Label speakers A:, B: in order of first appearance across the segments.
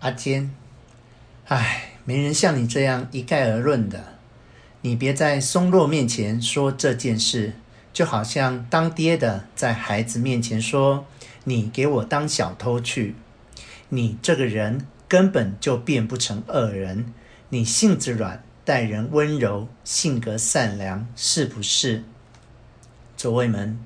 A: 阿坚，唉，没人像你这样一概而论的。你别在松落面前说这件事，就好像当爹的在孩子面前说：“你给我当小偷去。”你这个人根本就变不成恶人。你性子软，待人温柔，性格善良，是不是？左卫门，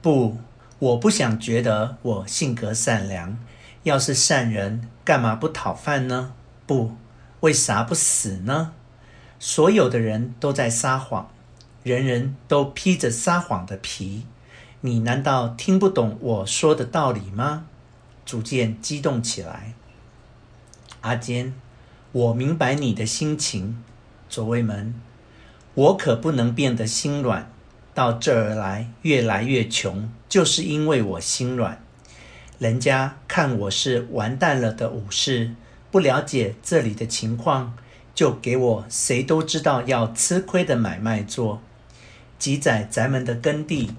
A: 不，我不想觉得我性格善良。要是善人，干嘛不讨饭呢？不，为啥不死呢？所有的人都在撒谎，人人都披着撒谎的皮。你难道听不懂我说的道理吗？逐渐激动起来。阿坚，我明白你的心情。左卫门，我可不能变得心软。到这儿来，越来越穷，就是因为我心软。人家看我是完蛋了的武士，不了解这里的情况，就给我谁都知道要吃亏的买卖做，挤在咱们的耕地，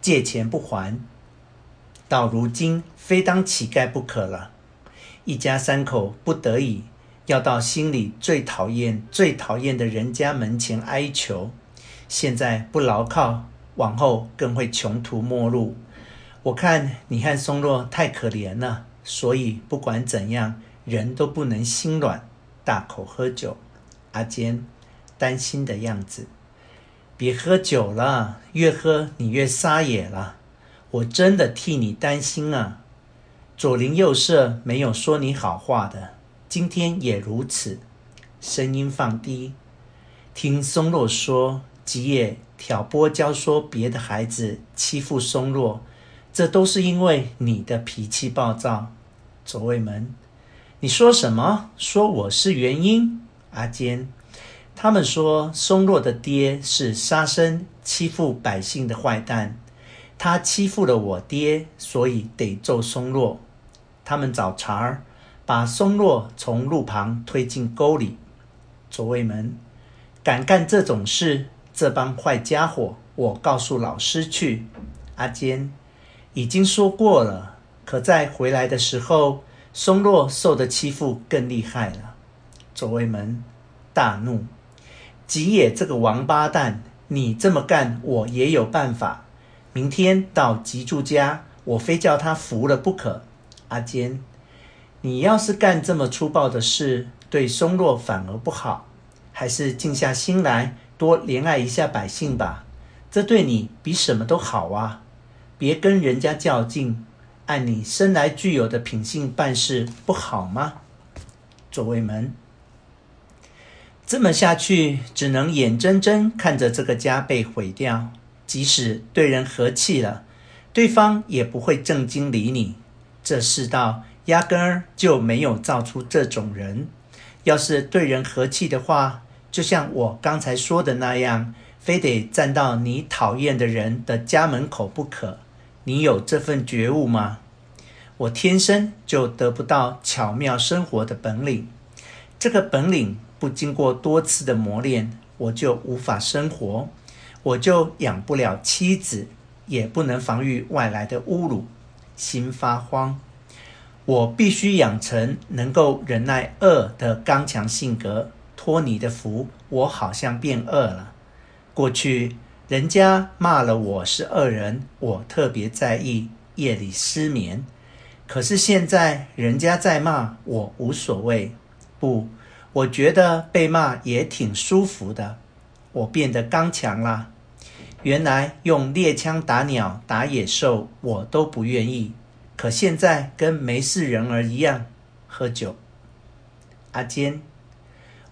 A: 借钱不还，到如今非当乞丐不可了。一家三口不得已要到心里最讨厌、最讨厌的人家门前哀求，现在不牢靠，往后更会穷途末路。我看你和松若太可怜了，所以不管怎样，人都不能心软，大口喝酒。阿坚担心的样子，别喝酒了，越喝你越撒野了。我真的替你担心啊。左邻右舍没有说你好话的，今天也如此。声音放低，听松若说，吉野挑拨教唆别的孩子欺负松若。这都是因为你的脾气暴躁，左卫门。你说什么？说我是原因？阿坚，他们说松落的爹是杀生、欺负百姓的坏蛋，他欺负了我爹，所以得揍松落。他们找茬儿，把松落从路旁推进沟里。左卫门，敢干这种事，这帮坏家伙，我告诉老师去。阿坚。已经说过了，可再回来的时候，松落受的欺负更厉害了。左卫门大怒：“吉野这个王八蛋，你这么干，我也有办法。明天到吉住家，我非叫他服了不可。”阿坚，你要是干这么粗暴的事，对松落反而不好，还是静下心来，多怜爱一下百姓吧，这对你比什么都好啊。别跟人家较劲，按你生来具有的品性办事不好吗？左卫门，这么下去，只能眼睁睁看着这个家被毁掉。即使对人和气了，对方也不会正经理你。这世道压根儿就没有造出这种人。要是对人和气的话，就像我刚才说的那样，非得站到你讨厌的人的家门口不可。你有这份觉悟吗？我天生就得不到巧妙生活的本领，这个本领不经过多次的磨练，我就无法生活，我就养不了妻子，也不能防御外来的侮辱，心发慌。我必须养成能够忍耐恶的刚强性格。托你的福，我好像变恶了。过去。人家骂了我是恶人，我特别在意，夜里失眠。可是现在人家在骂我无所谓，不，我觉得被骂也挺舒服的。我变得刚强啦。原来用猎枪打鸟、打野兽我都不愿意，可现在跟没事人儿一样喝酒。阿坚，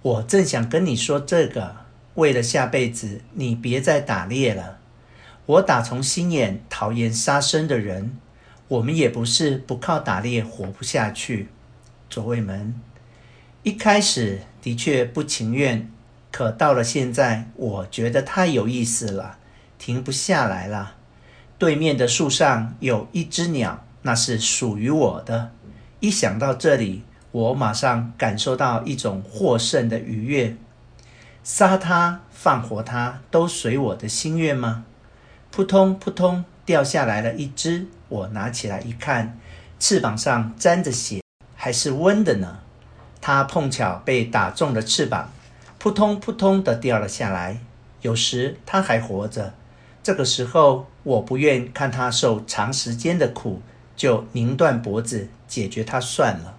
A: 我正想跟你说这个。为了下辈子，你别再打猎了。我打从心眼讨厌杀生的人。我们也不是不靠打猎活不下去。左卫门，一开始的确不情愿，可到了现在，我觉得太有意思了，停不下来了。对面的树上有一只鸟，那是属于我的。一想到这里，我马上感受到一种获胜的愉悦。杀他，放活他，都随我的心愿吗？扑通扑通，掉下来了一只。我拿起来一看，翅膀上沾着血，还是温的呢。它碰巧被打中了翅膀，扑通扑通的掉了下来。有时它还活着，这个时候我不愿看它受长时间的苦，就拧断脖子解决它算了。